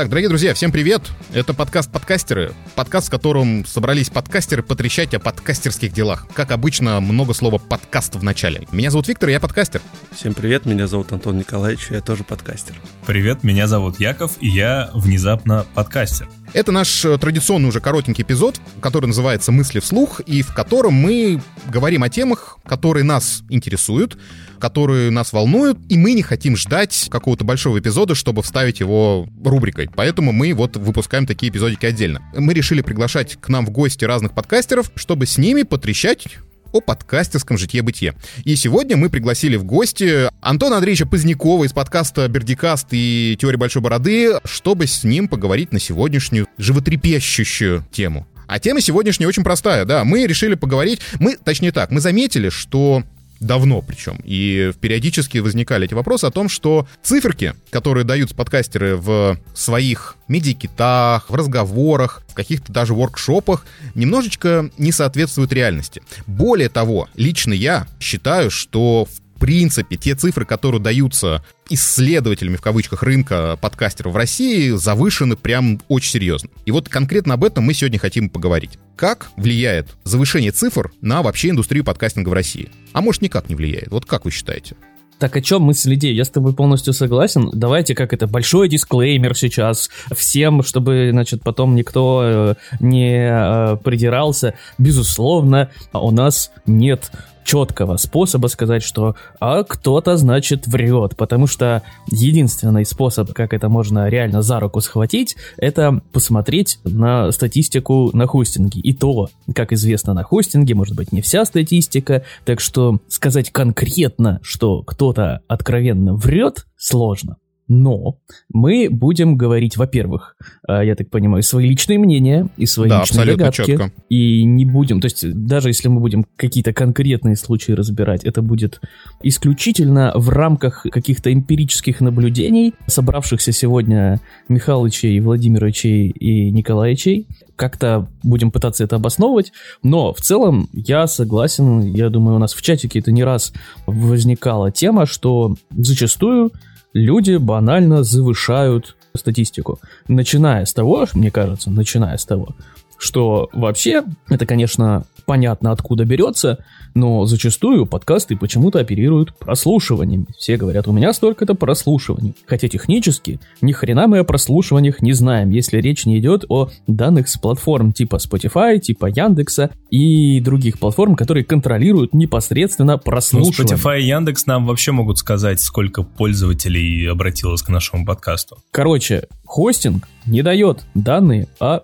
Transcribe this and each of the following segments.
Так, дорогие друзья, всем привет! Это подкаст «Подкастеры». Подкаст, в котором собрались подкастеры потрещать о подкастерских делах. Как обычно, много слова «подкаст» в начале. Меня зовут Виктор, я подкастер. Всем привет, меня зовут Антон Николаевич, я тоже подкастер. Привет, меня зовут Яков, и я внезапно подкастер. Это наш э, традиционный уже коротенький эпизод, который называется «Мысли вслух», и в котором мы говорим о темах, которые нас интересуют, которые нас волнуют, и мы не хотим ждать какого-то большого эпизода, чтобы вставить его рубрикой. Поэтому мы вот выпускаем такие эпизодики отдельно. Мы решили приглашать к нам в гости разных подкастеров, чтобы с ними потрещать о подкастерском житье-бытие. И сегодня мы пригласили в гости Антона Андреевича Позднякова из подкаста «Бердикаст» и «Теория большой бороды», чтобы с ним поговорить на сегодняшнюю животрепещущую тему. А тема сегодняшняя очень простая, да. Мы решили поговорить, мы, точнее так, мы заметили, что давно причем. И периодически возникали эти вопросы о том, что циферки, которые дают подкастеры в своих медиакитах, в разговорах, в каких-то даже воркшопах, немножечко не соответствуют реальности. Более того, лично я считаю, что в принципе, те цифры, которые даются исследователями, в кавычках, рынка подкастеров в России, завышены прям очень серьезно. И вот конкретно об этом мы сегодня хотим поговорить. Как влияет завышение цифр на вообще индустрию подкастинга в России? А может, никак не влияет? Вот как вы считаете? Так о чем мысль идеи? Я с тобой полностью согласен. Давайте как это, большой дисклеймер сейчас всем, чтобы, значит, потом никто э, не э, придирался. Безусловно, у нас нет четкого способа сказать, что а кто-то, значит, врет, потому что единственный способ, как это можно реально за руку схватить, это посмотреть на статистику на хостинге. И то, как известно на хостинге, может быть, не вся статистика, так что сказать конкретно, что кто-то откровенно врет, сложно. Но мы будем говорить, во-первых, э, я так понимаю, свои личные мнения и свои да, личные догадки. Четко. И не будем, то есть даже если мы будем какие-то конкретные случаи разбирать, это будет исключительно в рамках каких-то эмпирических наблюдений, собравшихся сегодня Михалычей, Владимировичей и Николаевичей. Как-то будем пытаться это обосновывать, но в целом я согласен, я думаю, у нас в чатике это не раз возникала тема, что зачастую люди банально завышают статистику. Начиная с того, мне кажется, начиная с того, что вообще, это, конечно, понятно, откуда берется, но зачастую подкасты почему-то оперируют прослушиваниями. Все говорят, у меня столько-то прослушиваний. Хотя технически ни хрена мы о прослушиваниях не знаем, если речь не идет о данных с платформ типа Spotify, типа Яндекса и других платформ, которые контролируют непосредственно прослушивание. Ну, Spotify и Яндекс нам вообще могут сказать, сколько пользователей обратилось к нашему подкасту. Короче, хостинг не дает данные о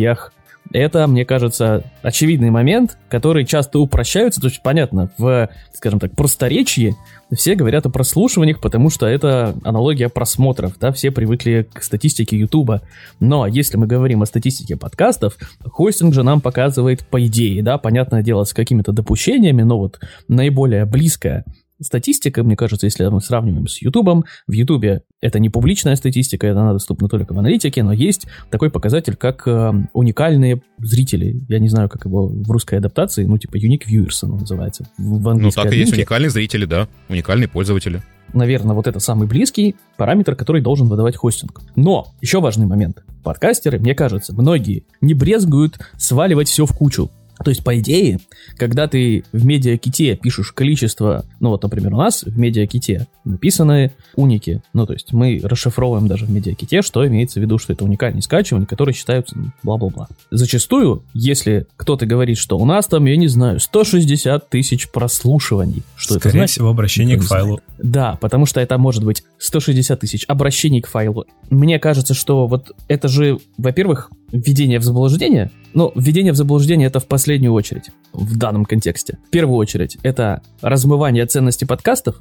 прослушиваниях. Это, мне кажется, очевидный момент, который часто упрощаются. То есть, понятно, в, скажем так, просторечии все говорят о прослушиваниях, потому что это аналогия просмотров, да, все привыкли к статистике Ютуба. Но если мы говорим о статистике подкастов, хостинг же нам показывает по идее, да, понятное дело, с какими-то допущениями, но вот наиболее близкое статистика, мне кажется, если мы сравниваем с Ютубом, в Ютубе это не публичная статистика, это она доступна только в аналитике, но есть такой показатель, как э, уникальные зрители. Я не знаю, как его в русской адаптации, ну, типа unique viewers он называется. В ну, так и есть уникальные зрители, да, уникальные пользователи. Наверное, вот это самый близкий параметр, который должен выдавать хостинг. Но, еще важный момент. Подкастеры, мне кажется, многие не брезгуют сваливать все в кучу. То есть, по идее, когда ты в медиаките пишешь количество, ну вот, например, у нас в медиаките написаны уники, ну то есть мы расшифровываем даже в медиаките, что имеется в виду, что это уникальные скачивания, которые считаются бла-бла-бла. Зачастую, если кто-то говорит, что у нас там, я не знаю, 160 тысяч прослушиваний, что Скорее это значит? всего, обращение к файлу. Да, потому что это может быть 160 тысяч обращений к файлу. Мне кажется, что вот это же, во-первых, введение в заблуждение, но введение в заблуждение это в последнюю очередь в данном контексте. В первую очередь это размывание ценности подкастов,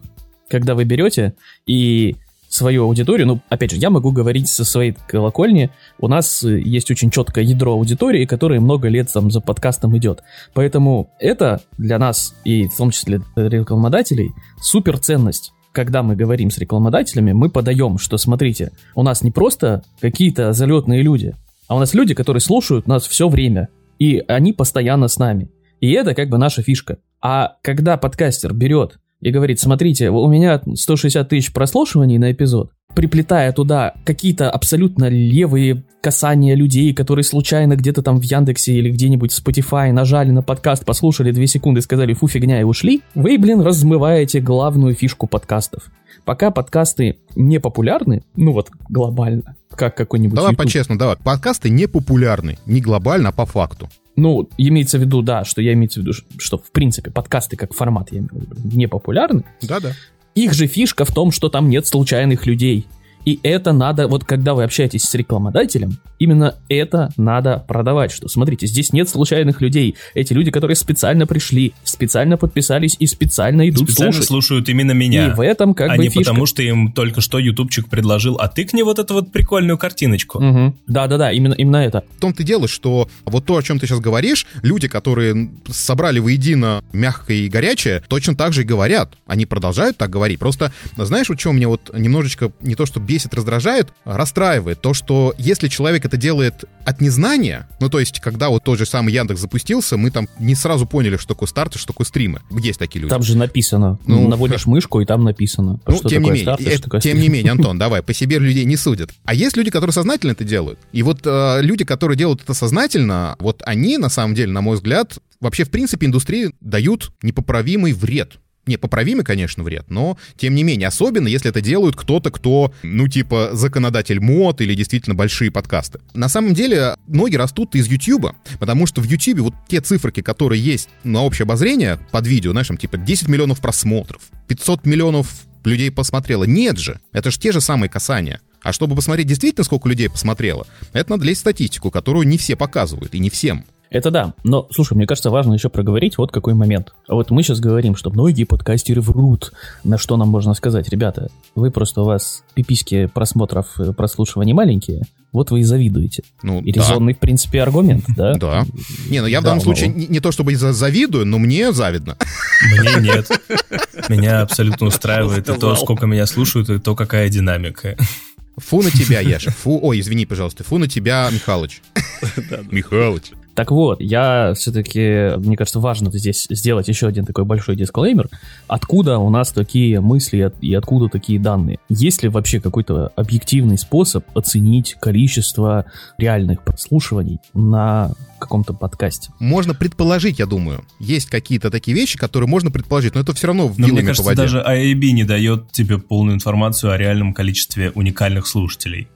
когда вы берете и свою аудиторию, ну, опять же, я могу говорить со своей колокольни, у нас есть очень четкое ядро аудитории, которое много лет там за подкастом идет. Поэтому это для нас, и в том числе для рекламодателей, супер ценность когда мы говорим с рекламодателями, мы подаем, что смотрите, у нас не просто какие-то залетные люди, а у нас люди, которые слушают нас все время, и они постоянно с нами. И это как бы наша фишка. А когда подкастер берет и говорит, смотрите, у меня 160 тысяч прослушиваний на эпизод, приплетая туда какие-то абсолютно левые касания людей, которые случайно где-то там в Яндексе или где-нибудь в Spotify нажали на подкаст, послушали 2 секунды, сказали фу фигня и ушли, вы, блин, размываете главную фишку подкастов. Пока подкасты не популярны, ну вот глобально, как какой-нибудь Давай YouTube. по-честному, давай. Подкасты не популярны, не глобально, а по факту. Ну, имеется в виду, да, что я имеется в виду, что в принципе подкасты как формат я имею в виду, не популярны. Да-да. Их же фишка в том, что там нет случайных людей. И это надо, вот когда вы общаетесь с рекламодателем, именно это надо продавать, что смотрите, здесь нет случайных людей. Эти люди, которые специально пришли, специально подписались и специально идут Специально слушать. слушают именно меня. И в этом как а бы не фишка. потому, что им только что ютубчик предложил, а тыкни вот эту вот прикольную картиночку. Мгм. Да-да-да, именно, именно это. В том-то дело, что вот то, о чем ты сейчас говоришь, люди, которые собрали воедино мягкое и горячее, точно так же и говорят. Они продолжают так говорить. Просто, знаешь, вот что мне вот немножечко не то, что бесит, раздражает, расстраивает, то, что если человек это делает от незнания, ну, то есть, когда вот тот же самый Яндекс запустился, мы там не сразу поняли, что такое старт и что такое стримы. Есть такие люди. Там же написано. Ну, Наводишь мышку, и там написано. Ну, что тем не такое менее, старт, это- что такое тем не менее, Антон, давай, по себе людей не судят. А есть люди, которые сознательно это делают. И вот э, люди, которые делают это сознательно, вот они, на самом деле, на мой взгляд, вообще, в принципе, индустрии дают непоправимый вред. Непоправимый, конечно, вред, но тем не менее, особенно если это делают кто-то, кто, ну, типа, законодатель мод или действительно большие подкасты. На самом деле, ноги растут из Ютьюба, потому что в Ютьюбе вот те циферки, которые есть на общее обозрение под видео, знаешь, там, типа, 10 миллионов просмотров, 500 миллионов людей посмотрело. Нет же, это же те же самые касания. А чтобы посмотреть действительно, сколько людей посмотрело, это надо лезть в статистику, которую не все показывают, и не всем. Это да. Но, слушай, мне кажется, важно еще проговорить вот какой момент. А Вот мы сейчас говорим, что многие подкастеры врут. На что нам можно сказать? Ребята, вы просто у вас пиписьки просмотров, э, прослушиваний маленькие, вот вы и завидуете. Ну, И да. резонный, в принципе, аргумент, да? Да. Не, ну я в Да, данном случае не, не то чтобы за- завидую, но мне завидно. Мне нет. Меня абсолютно устраивает и то, сколько меня слушают, и то, какая динамика. Фу на тебя, Яша. Фу, ой, извини, пожалуйста. Фу на тебя, Михалыч. Михалыч. Так вот, я все-таки, мне кажется, важно здесь сделать еще один такой большой дисклеймер. Откуда у нас такие мысли и откуда такие данные? Есть ли вообще какой-то объективный способ оценить количество реальных прослушиваний на каком-то подкасте? Можно предположить, я думаю. Есть какие-то такие вещи, которые можно предположить, но это все равно Но вилами мне по кажется, воде. даже IAB не дает тебе полную информацию о реальном количестве уникальных слушателей.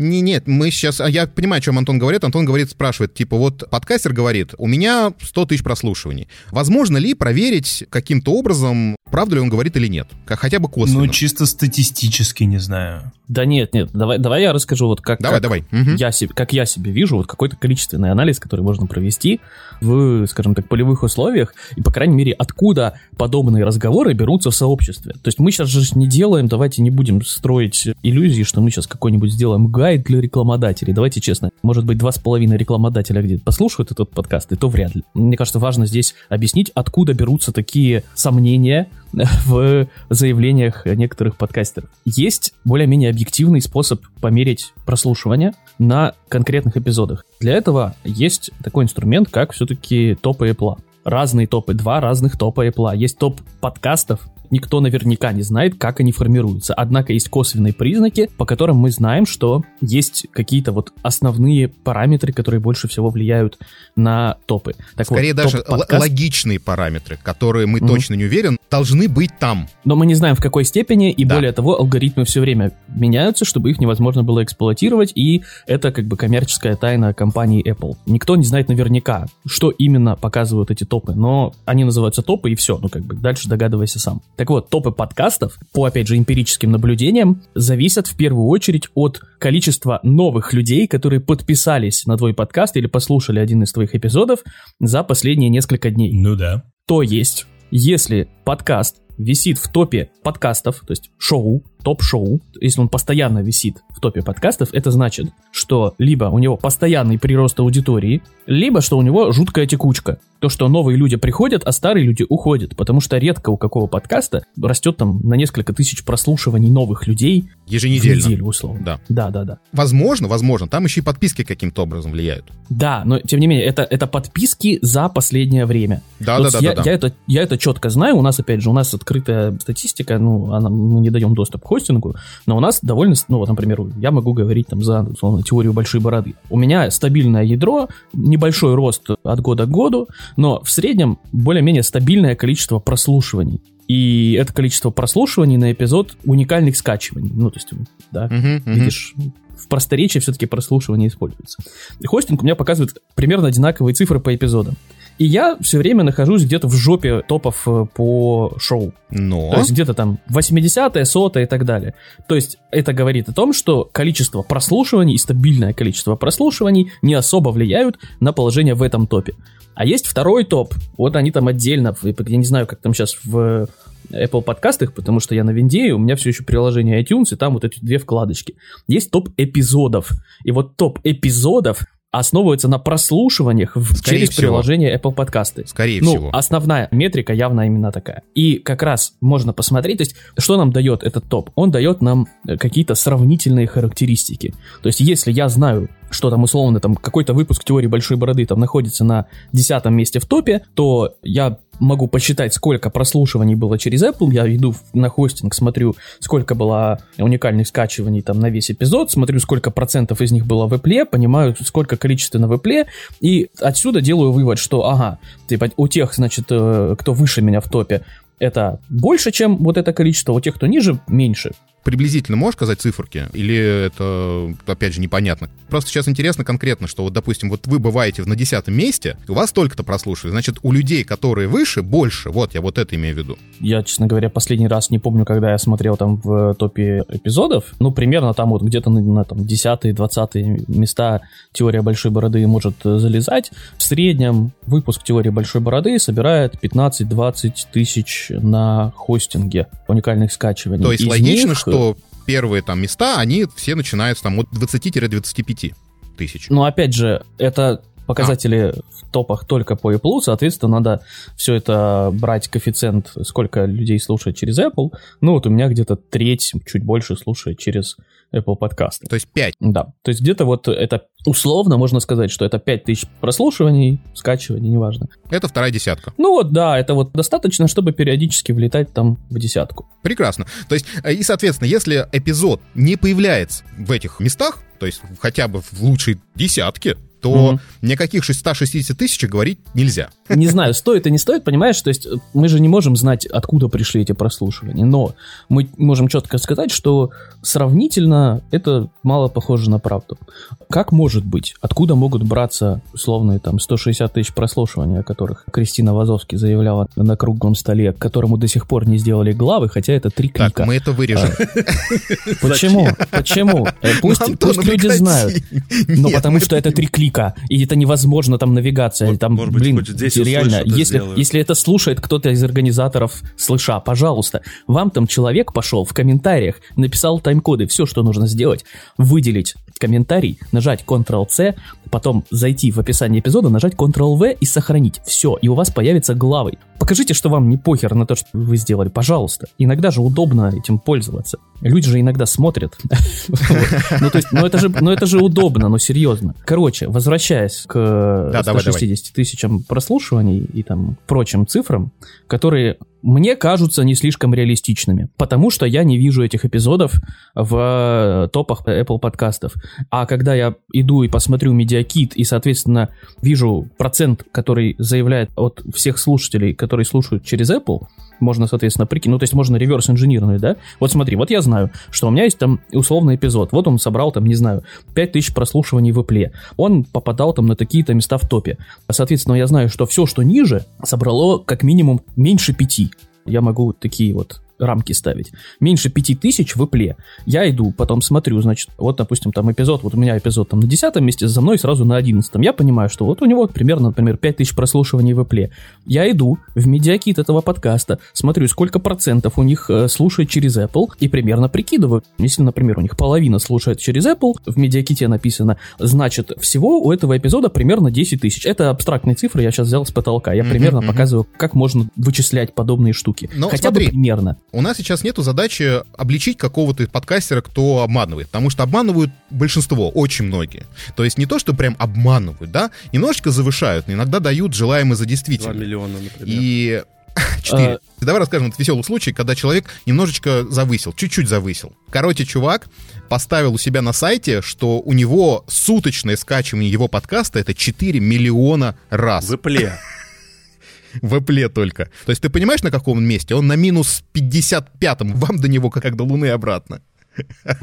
Не, нет, мы сейчас... а Я понимаю, о чем Антон говорит. Антон говорит, спрашивает, типа, вот подкастер говорит, у меня 100 тысяч прослушиваний. Возможно ли проверить каким-то образом, правда ли он говорит или нет? Как хотя бы косвенно. Ну, чисто статистически, не знаю. Да нет, нет, давай, давай я расскажу, вот как, Давай, как давай. Я себе, как я себе вижу, вот какой-то количественный анализ, который можно провести в, скажем так, полевых условиях, и, по крайней мере, откуда подобные разговоры берутся в сообществе. То есть мы сейчас же не делаем, давайте не будем строить иллюзии, что мы сейчас какой-нибудь сделаем гайд для рекламодателей. Давайте честно, может быть, два с половиной рекламодателя где-то послушают этот подкаст, и то вряд ли. Мне кажется, важно здесь объяснить, откуда берутся такие сомнения в заявлениях некоторых подкастеров. Есть более-менее объективный способ померить прослушивание на конкретных эпизодах. Для этого есть такой инструмент, как все-таки топы Apple. Разные топы, два разных топа Apple. Есть топ подкастов, никто наверняка не знает, как они формируются. Однако есть косвенные признаки, по которым мы знаем, что есть какие-то вот основные параметры, которые больше всего влияют на топы. Так вот, Скорее даже л- топ-подкаст- логичные параметры, которые мы точно не уверен, должны быть там. Но мы не знаем, в какой степени, и Да. более того, алгоритмы все время меняются, чтобы их невозможно было эксплуатировать, и это как бы коммерческая тайна компании Apple. Никто не знает наверняка, что именно показывают эти топы, но они называются топы, и все, ну как бы дальше догадывайся сам. Так вот, топы подкастов, по, опять же, эмпирическим наблюдениям, зависят в первую очередь от количества новых людей, которые подписались на твой подкаст или послушали один из твоих эпизодов за последние несколько дней. Ну да. То есть, если подкаст висит в топе подкастов, то есть шоу, топ-шоу, если он постоянно висит в топе подкастов, это значит, что либо у него постоянный прирост аудитории, либо что у него жуткая текучка. То, что новые люди приходят, а старые люди уходят, потому что редко у какого подкаста растет там на несколько тысяч прослушиваний новых людей Еженедельно. в неделю, условно. Да. Да, да, да. Возможно, возможно, там еще и подписки каким-то образом влияют. Да, но тем не менее, это, это подписки за последнее время. Да, Вот да, да, я, да, да. я это, я это четко знаю. У нас, опять же, у нас открытая статистика, ну, она, мы не даем доступ хостингу, но у нас довольно, ну, вот, например, я могу говорить там за, условно, теорию большой бороды. У меня стабильное ядро, небольшой рост от года к году, но в среднем более-менее стабильное количество прослушиваний. И это количество прослушиваний на эпизод уникальных скачиваний. Ну, то есть, да, Мгм, мгм. видишь, в просторечии все-таки прослушивание используется. И хостинг у меня показывает примерно одинаковые цифры по эпизодам. И я все время нахожусь где-то в жопе топов э, по шоу. Но... То есть где-то там 80-е, 100 и так далее. То есть это говорит о том, что количество прослушиваний и стабильное количество прослушиваний не особо влияют на положение в этом топе. А есть второй топ. Вот они там отдельно. Я не знаю, как там сейчас в Apple подкастах, потому что я на винде, и у меня все еще приложение iTunes, и там вот эти две вкладочки. Есть топ эпизодов. И вот топ эпизодов основывается на прослушиваниях в, Скорее через всего. приложение Apple подкасты. Скорее Ну, всего. основная метрика явно именно такая. И как раз можно посмотреть, то есть, что нам дает этот топ? Он дает нам э, какие-то сравнительные характеристики. То есть, если я знаю, что там условно, там какой-то выпуск теории большой бороды там находится на десятом месте в топе, то я могу посчитать, сколько прослушиваний было через Apple, я иду на хостинг, смотрю, сколько было уникальных скачиваний там на весь эпизод, смотрю, сколько процентов из них было в Apple, понимаю, сколько количественно в Apple, и отсюда делаю вывод, что, ага, типа, у тех, значит, э, кто выше меня в топе, это больше, чем вот это количество, у тех, кто ниже, меньше. Приблизительно можешь сказать циферки? Или это, опять же, непонятно? Просто сейчас интересно конкретно, что вот, допустим, вот вы бываете на десятом месте, у вас только-то прослушивали, значит, у людей, которые выше, больше. Вот, я вот это имею в виду. Я, честно говоря, последний раз не помню, когда я смотрел там в топе эпизодов. Ну, примерно там вот где-то на, на там 10-20 места теория большой бороды может э, залезать. В среднем выпуск теории большой бороды собирает 15-20 тысяч на хостинге уникальных скачиваний. То есть Из логично, них, что первые там места, они все начинаются там от 20-25 тысяч. Ну, опять же, это показатели в топах только по Apple, соответственно, надо все это брать коэффициент, сколько людей слушает через Apple. Ну, вот у меня где-то треть, чуть больше слушает через Apple подкасты. То есть 5. Да, то есть где-то вот это условно можно сказать, что это 5000 прослушиваний, скачиваний, неважно. Это вторая десятка. Ну вот, да, это вот достаточно, чтобы периодически влетать там в десятку. Прекрасно. То есть, э, и, соответственно, если эпизод не появляется в этих местах, то есть хотя бы в лучшей десятке, то Мгм. никаких 160 тысяч говорить нельзя. Не знаю, стоит и не стоит, понимаешь? То есть э, мы же не можем знать, откуда пришли эти прослушивания, но мы можем четко сказать, что сравнительно это мало похоже на правду. Как может быть? Откуда могут браться условные там 160 тысяч прослушиваний, о которых Кристина Вазовски заявляла на круглом столе, к которому до сих пор не сделали главы, хотя это три клика. Так, мы это вырежем. Почему? Почему? Э, Пусть, люди знают. Нет, потому что это три клика, и это невозможно там навигация. Вот, там, может быть, блин, хоть здесь реально, если, сделают. если это слушает кто-то из организаторов слыша, пожалуйста, вам там человек пошел в комментариях, написал тайм-коды, все, что нужно сделать, выделить комментарий, нажать Ctrl-C, потом зайти в описание эпизода, нажать Ctrl-V и сохранить. Все, и у вас появится главы. Покажите, что вам не похер на то, что вы сделали, пожалуйста. Иногда же удобно этим пользоваться. Люди же иногда смотрят. Ну, то есть, ну это же, ну удобно, ну серьезно. Короче, возвращаясь к Да, давай, 160 тысячам прослушиваний и там прочим цифрам, которые мне кажутся не слишком реалистичными, потому что я не вижу этих эпизодов в э, топах Apple подкастов. А когда я иду и посмотрю медиакит и, соответственно, вижу процент, который заявляет от всех слушателей, которые слушают через Apple, можно, соответственно, прикинуть, ну, то есть можно реверс инжинировать, да? Вот смотри, вот я знаю, что у меня есть там условный эпизод, вот он собрал там, не знаю, 5000 прослушиваний в Apple, он попадал там на такие-то места в топе. Соответственно, я знаю, что все, что ниже, собрало как минимум меньше пяти. Я могу такие вот рамки ставить. Меньше 5000 в Apple. Я иду, потом смотрю, значит, вот, допустим, там эпизод, вот у меня эпизод там на 10 месте, за мной сразу на 11. Я понимаю, что вот у него примерно, например, 5000 прослушиваний в Apple. Я иду в медиакит этого подкаста, смотрю, сколько процентов у них э, слушает через Apple, и примерно прикидываю. Если, например, у них половина слушает через Apple, в медиаките написано, значит, всего у этого эпизода примерно 10 тысяч. Это абстрактные цифры, я сейчас взял с потолка. Я примерно mm-hmm. показываю, как можно вычислять подобные штуки. Но Хотя смотри, бы примерно. У нас сейчас нету задачи обличить какого-то подкастера, кто обманывает. Потому что обманывают большинство, очень многие. То есть не то, что прям обманывают, да, немножечко завышают, иногда дают желаемое за действительное. 2 миллиона, например. И Четыре. А... Давай расскажем этот веселый случай, когда человек немножечко завысил, чуть-чуть завысил. Короче, чувак поставил у себя на сайте, что у него суточное скачивание его подкаста это 4 миллиона раз. В Apple. В Apple только. То есть ты понимаешь, на каком он месте? Он на минус 55-м, вам до него как до Луны обратно.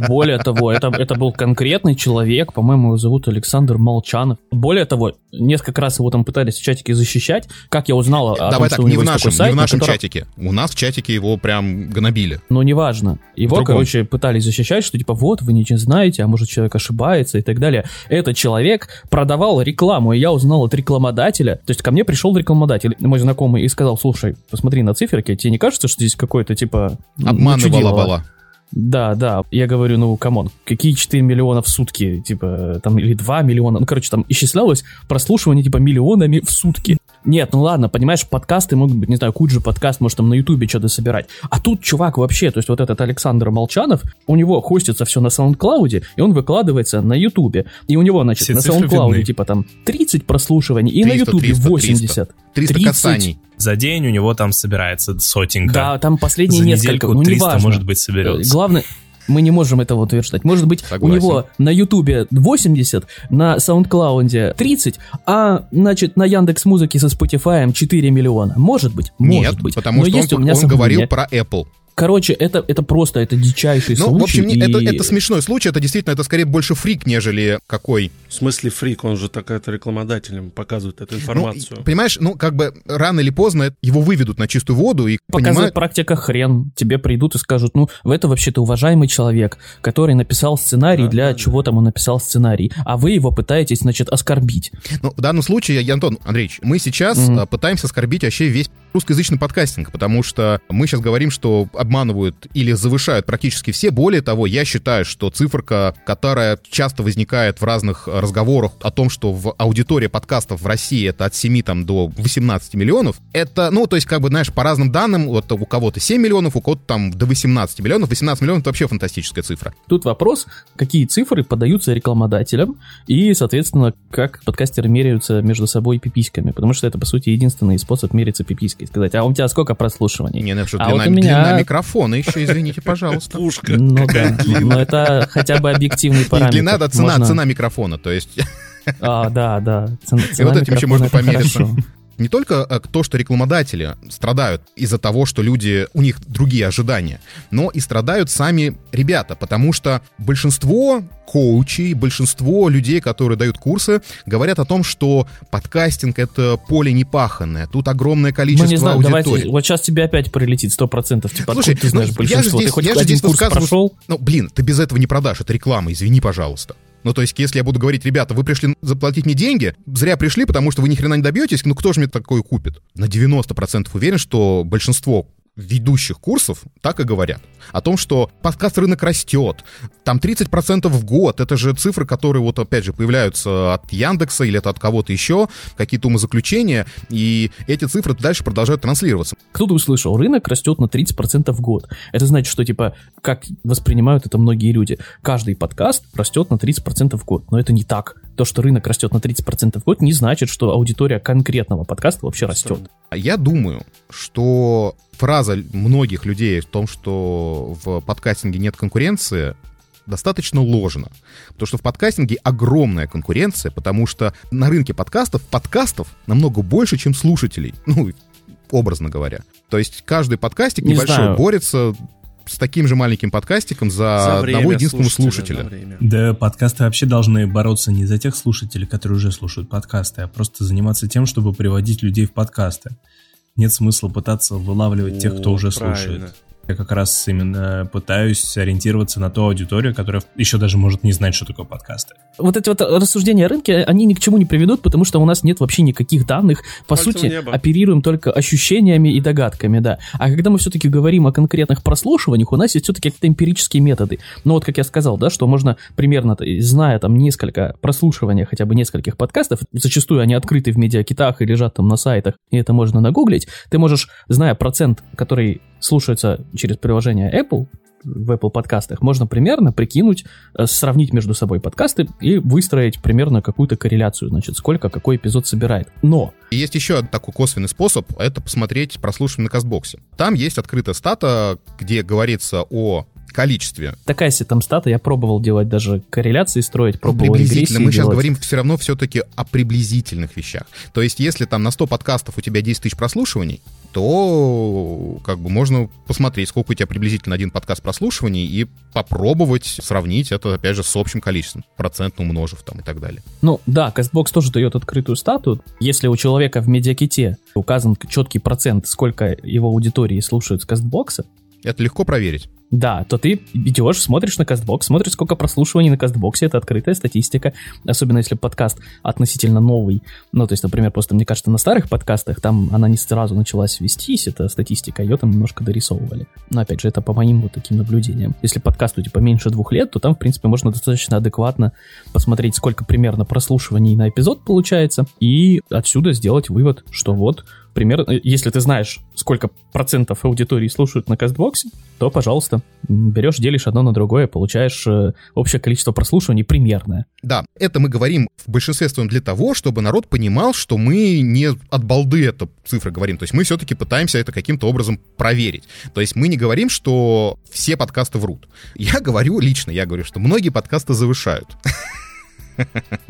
Более того, это, это был конкретный человек, по-моему, его зовут Александр Молчанов. Более того, несколько раз его там пытались в чатике защищать. Как я узнал о Давай том, так, что у не в нашем, сайт, не в нашем котором... чатике. У нас в чатике его прям гнобили. Ну, неважно. Его, короче, пытались защищать, что типа вот, вы ничего знаете, а может человек ошибается и так далее. Этот человек продавал рекламу, и я узнал от рекламодателя. То есть ко мне пришел рекламодатель, мой знакомый, и сказал, слушай, посмотри на циферки, тебе не кажется, что здесь какой-то типа... Обман бала да, да, я говорю, ну, come on, какие 4 миллиона в сутки, типа, там, или 2 миллиона, ну, короче, там исчислялось прослушивание, типа, миллионами в сутки. Нет, ну ладно, понимаешь, подкасты могут быть, не знаю, Куджи подкаст, может там на Ютубе что-то собирать. А тут чувак вообще, то есть вот этот Александр Молчанов, у него хостится все на SoundCloud, и он выкладывается на Ютубе. И у него, значит, все на SoundCloud типа там 30 прослушиваний, и 300, на Ютубе 80. 300, 300 касаний. За день у него там собирается сотенька. Да, там последние За несколько, ну 300, неважно. может быть, соберется. Главное, мы не можем этого утверждать. Может быть, Согласен. у него на Ютубе 80, на SoundCloud 30, а, значит, на Яндекс Музыке со Spotify 4 миллиона. Может быть, может Нет, быть. потому Но что он, он говорил про Apple. Короче, это, это просто, это дичайший ну, случай. в общем, и... это, это смешной случай, это действительно, это скорее больше фрик, нежели какой. В смысле фрик? Он же так это рекламодателем показывает эту информацию. Ну, понимаешь, ну, как бы рано или поздно его выведут на чистую воду и Показывает понимают... практика хрен. Тебе придут и скажут, ну, в это вообще-то уважаемый человек, который написал сценарий, да, для да, чего там он написал сценарий, а вы его пытаетесь, значит, оскорбить. Ну, в данном случае, Антон Андреевич, мы сейчас mm-hmm. пытаемся оскорбить вообще весь русскоязычный подкастинг, потому что мы сейчас говорим, что обманывают или завышают практически все. Более того, я считаю, что циферка, которая часто возникает в разных разговорах о том, что в аудитории подкастов в России это от 7 там, до 18 миллионов, это, ну, то есть, как бы, знаешь, по разным данным, вот у кого-то 7 миллионов, у кого-то там до 18 миллионов. 18 миллионов — это вообще фантастическая цифра. Тут вопрос, какие цифры подаются рекламодателям и, соответственно, как подкастеры меряются между собой пиписьками, потому что это, по сути, единственный способ мериться пиписькой. Сказать, а у тебя сколько прослушиваний? Не, ну, что а длина, вот у меня... длина микрофона еще, извините, пожалуйста. Пушка. Ну да, но это хотя бы объективный параметр. Длина, да, цена, цена микрофона, то есть... А, да, да. Цена, И вот этим еще можно помериться не только э, то, что рекламодатели страдают из-за того, что люди, у них другие ожидания, но и страдают сами ребята, потому что большинство коучей, большинство людей, которые дают курсы, говорят о том, что подкастинг — это поле непаханное, тут огромное количество ну, не знаю, аудитории. Давайте, вот сейчас тебе опять прилетит 100%, типа, Слушай, ты знаешь ну, большинство? Я же здесь, ты хоть я один здесь курс прошел? Ну, блин, ты без этого не продашь, это реклама, извини, пожалуйста. Ну, то есть, если я буду говорить, ребята, вы пришли заплатить мне деньги, зря пришли, потому что вы ни хрена не добьетесь, ну кто же мне такое купит? На 90% уверен, что большинство ведущих курсов так и говорят. О том, что подкаст рынок растет, там 30% в год, это же цифры, которые вот опять же появляются от Яндекса или это от кого-то еще, какие-то умозаключения, и эти цифры дальше продолжают транслироваться. Кто-то услышал, рынок растет на 30% в год. Это значит, что типа, как воспринимают это многие люди, каждый подкаст растет на 30% в год, но это не так. То, что рынок растет на 30% в год, не значит, что аудитория конкретного подкаста вообще растет. Я думаю, что фраза многих людей в том, что в подкастинге нет конкуренции, достаточно ложно. Потому что в подкастинге огромная конкуренция, потому что на рынке подкастов подкастов намного больше, чем слушателей. Ну, образно говоря. То есть каждый подкастик не небольшой знаю. борется с таким же маленьким подкастиком за, за одного единственного слушателя. Да, подкасты вообще должны бороться не за тех слушателей, которые уже слушают подкасты, а просто заниматься тем, чтобы приводить людей в подкасты нет смысла пытаться вылавливать тех, кто уже правильно. слушает. Я как раз именно пытаюсь ориентироваться на ту аудиторию, которая еще даже может не знать, что такое подкасты. Вот эти вот рассуждения о рынке, они ни к чему не приведут, потому что у нас нет вообще никаких данных. По Пальцем сути, небо. оперируем только ощущениями и догадками, да. А когда мы все-таки говорим о конкретных прослушиваниях, у нас есть все-таки какие-то эмпирические методы. Ну вот, как я сказал, да, что можно примерно, зная там несколько прослушивания хотя бы нескольких подкастов, зачастую они открыты в медиакитах и лежат там на сайтах, и это можно нагуглить, ты можешь, зная процент, который слушается через приложение Apple, в Apple подкастах, можно примерно прикинуть, э, сравнить между собой подкасты и выстроить примерно какую-то корреляцию, значит, сколько какой эпизод собирает. Но есть еще такой косвенный способ, это посмотреть прослушивание на Кастбоксе. Там есть открытая стата, где говорится о количестве. такая себе там стата, я пробовал делать даже корреляции строить, пробовал приблизительно. Мы сейчас делать. говорим все равно все-таки о приблизительных вещах. То есть, если там на 100 подкастов у тебя 10 тысяч прослушиваний, то как бы можно посмотреть, сколько у тебя приблизительно один подкаст прослушиваний и попробовать сравнить это, опять же, с общим количеством, процентно умножив там и так далее. Ну да, CastBox тоже дает открытую стату. Если у человека в медиаките указан четкий процент, сколько его аудитории слушают с CastBox, Это легко проверить. Да, то ты идешь, смотришь на CastBox, смотришь, сколько прослушиваний на CastBox, это открытая статистика, особенно если подкаст относительно новый. Ну, то есть, например, просто, мне кажется, на старых подкастах там она не сразу началась вестись, эта статистика, ее там немножко дорисовывали. Но, опять же, это по моим вот таким наблюдениям. Если подкасту, типа, меньше двух лет, то там, в принципе, можно достаточно адекватно посмотреть, сколько примерно прослушиваний на эпизод получается, и отсюда сделать вывод, что вот примерно, если ты знаешь, сколько процентов аудитории слушают на кастбоксе, то, пожалуйста, берешь, делишь одно на другое, получаешь э, общее количество прослушиваний примерное. Да, это мы говорим в большинстве своем для того, чтобы народ понимал, что мы не от балды эту цифры говорим. То есть мы все-таки пытаемся это каким-то образом проверить. То есть мы не говорим, что все подкасты врут. Я говорю лично, я говорю, что многие подкасты завышают.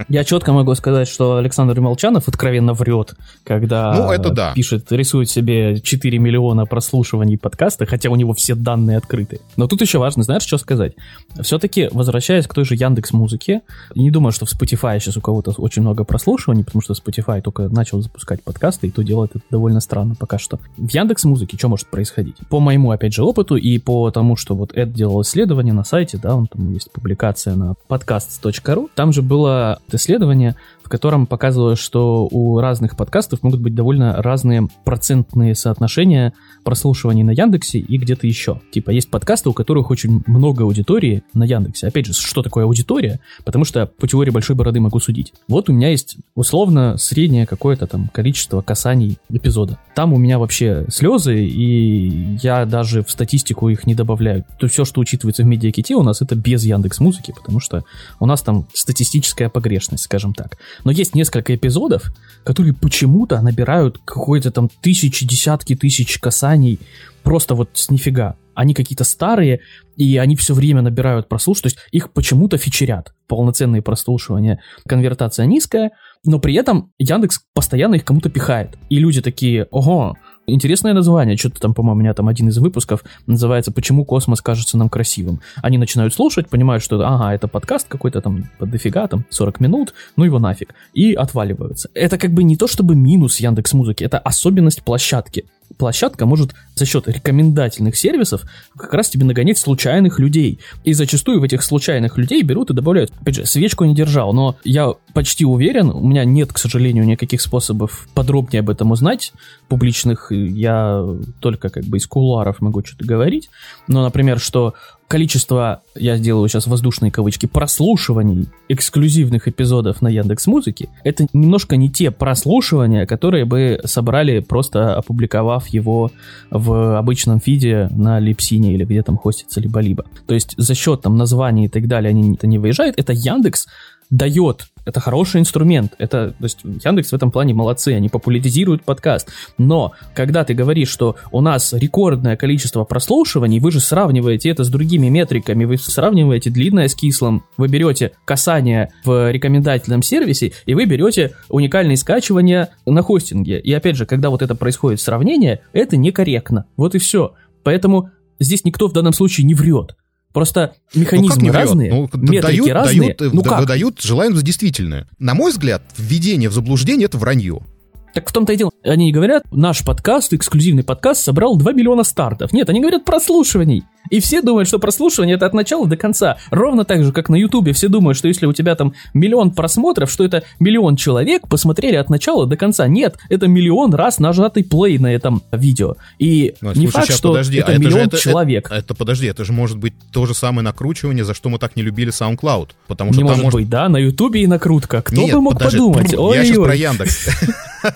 Я четко могу сказать, что Александр Молчанов откровенно врет, когда Ну, это да. пишет, рисует себе 4 миллиона прослушиваний подкаста, хотя у него все данные открыты. Но тут еще важно, знаешь, что сказать? Все-таки, возвращаясь к той же Яндекс Музыке, не думаю, что в Spotify сейчас у кого-то очень много прослушиваний, потому что Spotify только начал запускать подкасты, и то делает это довольно странно пока что. В Яндекс Музыке что может происходить? По моему, опять же, опыту и по тому, что вот Эд делал исследование на сайте, да, он там есть публикация на podcasts.ru, там же было исследование, в котором показывалось, что у разных подкастов могут быть довольно разные процентные соотношения прослушиваний на Яндексе и где-то еще. Типа есть подкасты, у которых очень много аудитории на Яндексе. Опять же, что такое аудитория? Потому что по теории большой бороды могу судить. Вот у меня есть условно среднее какое-то там количество касаний эпизода. Там у меня вообще слезы, и я даже в статистику их не добавляю. То все, что учитывается в медиаките, у нас это без Яндекс Музыки, потому что у нас там статистическая погрешность, скажем так. Но есть несколько эпизодов, которые почему-то набирают какой-то там тысячи, десятки тысяч касаний, просто вот с нифига. Они какие-то старые, и они все время набирают прослушивание, то есть их почему-то фичерят. Полноценные прослушивания. Конвертация низкая, но при этом Яндекс постоянно их кому-то пихает. И люди такие, ого, Интересное название, что-то там, по-моему, у меня там один из выпусков называется «Почему космос кажется нам красивым?». Они начинают слушать, понимают, что, ага, это подкаст какой-то там дофига, там 40 минут, ну его нафиг, и отваливаются. Это как бы не то чтобы минус Яндекс Музыки, это особенность площадки. Площадка может за счет рекомендательных сервисов как раз тебе нагонять случайных людей. И зачастую в этих случайных людей берут и добавляют. Опять же, свечку не держал, но я почти уверен, у меня нет, к сожалению, никаких способов подробнее об этом узнать. Публичных я только как бы из кулуаров могу что-то говорить. Но, например, что количество, я сделаю сейчас воздушные кавычки, прослушиваний эксклюзивных эпизодов на Яндекс Музыке, это немножко не те прослушивания, которые бы собрали просто опубликовав его в обычном фиде на Липсине или где там хостится либо-либо. То есть за счет там названий и так далее они это не выезжают, это Яндекс дает это хороший инструмент. Это, то есть Яндекс в этом плане молодцы, они популяризируют подкаст. Но когда ты говоришь, что у нас рекордное количество прослушиваний, вы же сравниваете это с другими метриками, вы сравниваете длинное с кислым, вы берете касание в рекомендательном сервисе, и вы берете уникальные скачивания на хостинге. И опять же, когда вот это происходит сравнение, это некорректно. Вот и все. Поэтому здесь никто в данном случае не врет. Просто механизмы ну, не врет? разные, ну, метрики дают, разные. Дают, ну да, как? выдают желаемое за действительное. На мой взгляд, введение в заблуждение — это вранье. Так в том-то и дело. Они не говорят, наш подкаст, эксклюзивный подкаст, собрал 2 миллиона стартов. Нет, они говорят прослушиваний. И все думают, что прослушивание это от начала до конца. Ровно так же, как на Ютубе все думают, что если у тебя там миллион просмотров, что это миллион человек посмотрели от начала до конца. Нет, это миллион раз нажатый плей на этом видео. И Ну, не слушай, факт, щас, что подожди, это а это миллион это- человек. Это подожди, это же может быть то же самое накручивание, за что мы так не любили SoundCloud. Потому что не там может быть, да, на Ютубе и накрутка. Кто Нет, бы мог подожди, подумать? я сейчас про Яндекс.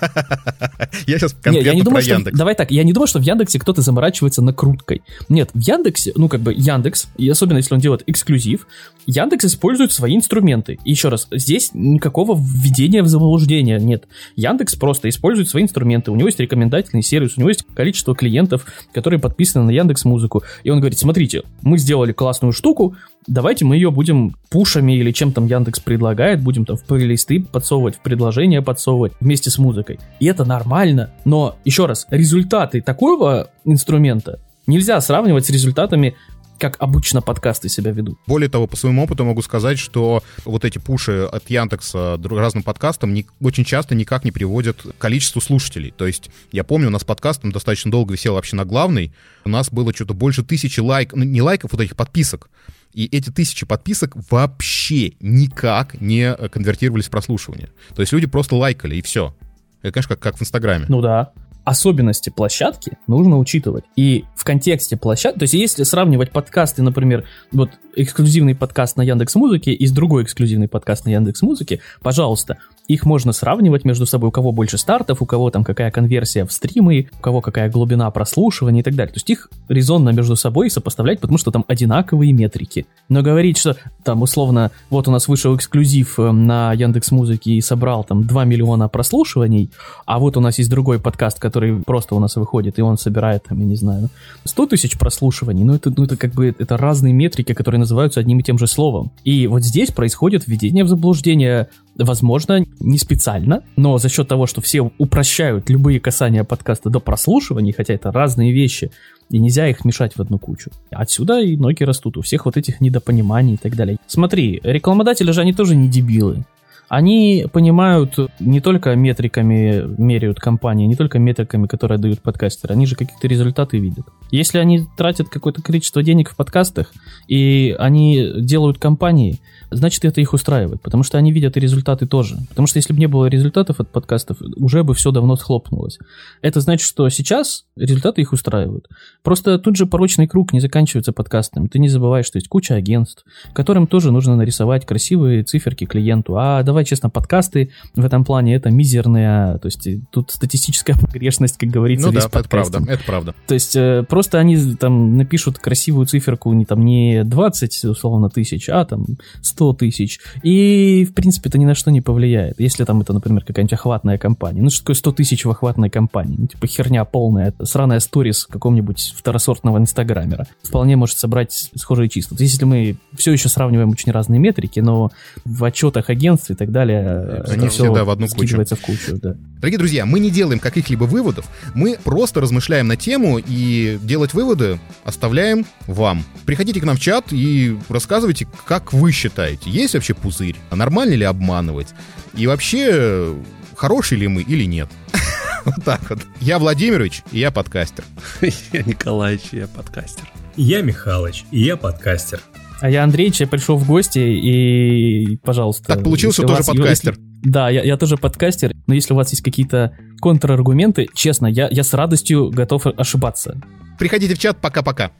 Я сейчас конкретно про. Яндекс. Давай так, я не думаю, что в Яндексе кто-то заморачивается накруткой. Нет, в Яндексе, ну как бы Яндекс, и особенно если он делает эксклюзив, Яндекс использует свои инструменты. И еще раз, здесь никакого введения в заблуждение нет. Яндекс просто использует свои инструменты. У него есть рекомендательный сервис, у него есть количество клиентов, которые подписаны на Яндекс Музыку. И он говорит, смотрите, мы сделали классную штуку, давайте мы ее будем пушами или чем там Яндекс предлагает, будем там в плейлисты подсовывать, в предложения подсовывать вместе с музыкой. И это нормально. Но, еще раз, результаты такого инструмента нельзя сравнивать с результатами как обычно подкасты себя ведут. Более того, по своему опыту могу сказать, что вот эти пуши от Яндекса разным подкастам ни- очень часто никак не приводят к количеству слушателей. То есть, я помню, у нас подкаст там достаточно долго висел вообще на главной. У нас было что-то больше тысячи лайков, ну, не лайков, вот этих подписок. И эти тысячи подписок вообще никак не э, конвертировались в прослушивание. То есть люди просто лайкали, и все. Это, конечно, как, как в Инстаграме. Ну да. Особенности площадки нужно учитывать. И в контексте площадки, то есть если сравнивать подкасты, например, вот эксклюзивный подкаст на Яндекс Музыке и с другой эксклюзивный подкаст на Яндекс Музыке, пожалуйста, их можно сравнивать между собой, у кого больше стартов, у кого там какая конверсия в стримы, у кого какая глубина прослушивания и так далее. То есть их резонно между собой сопоставлять, потому что там одинаковые метрики. Но говорить, что там условно, вот у нас вышел эксклюзив э, на Яндекс Музыке и собрал там 2 миллиона прослушиваний, а вот у нас есть другой подкаст, который просто у нас выходит, и он собирает, там, я не знаю, 100 тысяч прослушиваний, ну это, ну это как бы, это разные метрики, которые называются одним и тем же словом. И вот здесь происходит введение в заблуждение, возможно, не специально, но за счет того, что все упрощают любые касания подкаста до прослушиваний, хотя это разные вещи, и нельзя их мешать в одну кучу. Отсюда и ноги растут, у всех вот этих недопониманий и так далее. Смотри, рекламодатели же они тоже не дебилы. Они понимают не только метриками меряют компании, не только метриками, которые дают подкастеры, они же какие-то результаты видят. Если они тратят какое-то количество денег в подкастах, и они делают компании, значит это их устраивает, потому что они видят и результаты тоже. Потому что если бы не было результатов от подкастов, уже бы все давно схлопнулось. Это значит, что сейчас результаты их устраивают. Просто тут же порочный круг не заканчивается подкастами. Ты не забывай, что есть куча агентств, которым тоже нужно нарисовать красивые циферки клиенту. А давай честно, подкасты в этом плане это мизерные, то есть тут статистическая погрешность, как говорится, Ну да, весь это правда, это правда. То есть э, просто они там напишут красивую циферку не там не 20 условно тысяч, а там 100 тысяч. И в принципе это ни на что не повлияет. Если там это, например, какая-нибудь охватная компания. Ну что такое 100 тысяч в охватной компании? Ну типа херня полная. Сраная сторис какого-нибудь второсортного инстаграмера. Вполне может собрать схожие числа. То есть если мы все еще сравниваем очень разные метрики, но в отчетах агентств и так далее э, Они всегда всё в одну кучу. в кучу. Да. Дорогие друзья, мы не делаем каких-либо выводов, мы просто размышляем на тему и делать выводы оставляем вам. Приходите к нам в чат и рассказывайте, как вы считаете, есть вообще пузырь, а нормально ли обманывать, и вообще, хороший ли мы или нет. Вот так вот. Я Владимирович, и я подкастер. Я Николаевич, я подкастер. Я Михалыч, и я подкастер. А я Андреевич, я пришел в гости и, пожалуйста... Так у тоже вас- подкастер. если- Да, я, я тоже подкастер, но если у вас есть какие-то контраргументы, честно, я, я с радостью готов ошибаться. Приходите в чат, пока-пока.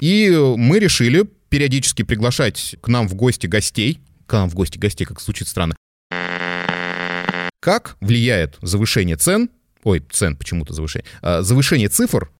И мы решили периодически приглашать к нам в гости гостей. К нам в гости гостей, как звучит странно. Как влияет завышение цен, ой, цен почему-то завышение, а, завышение цифр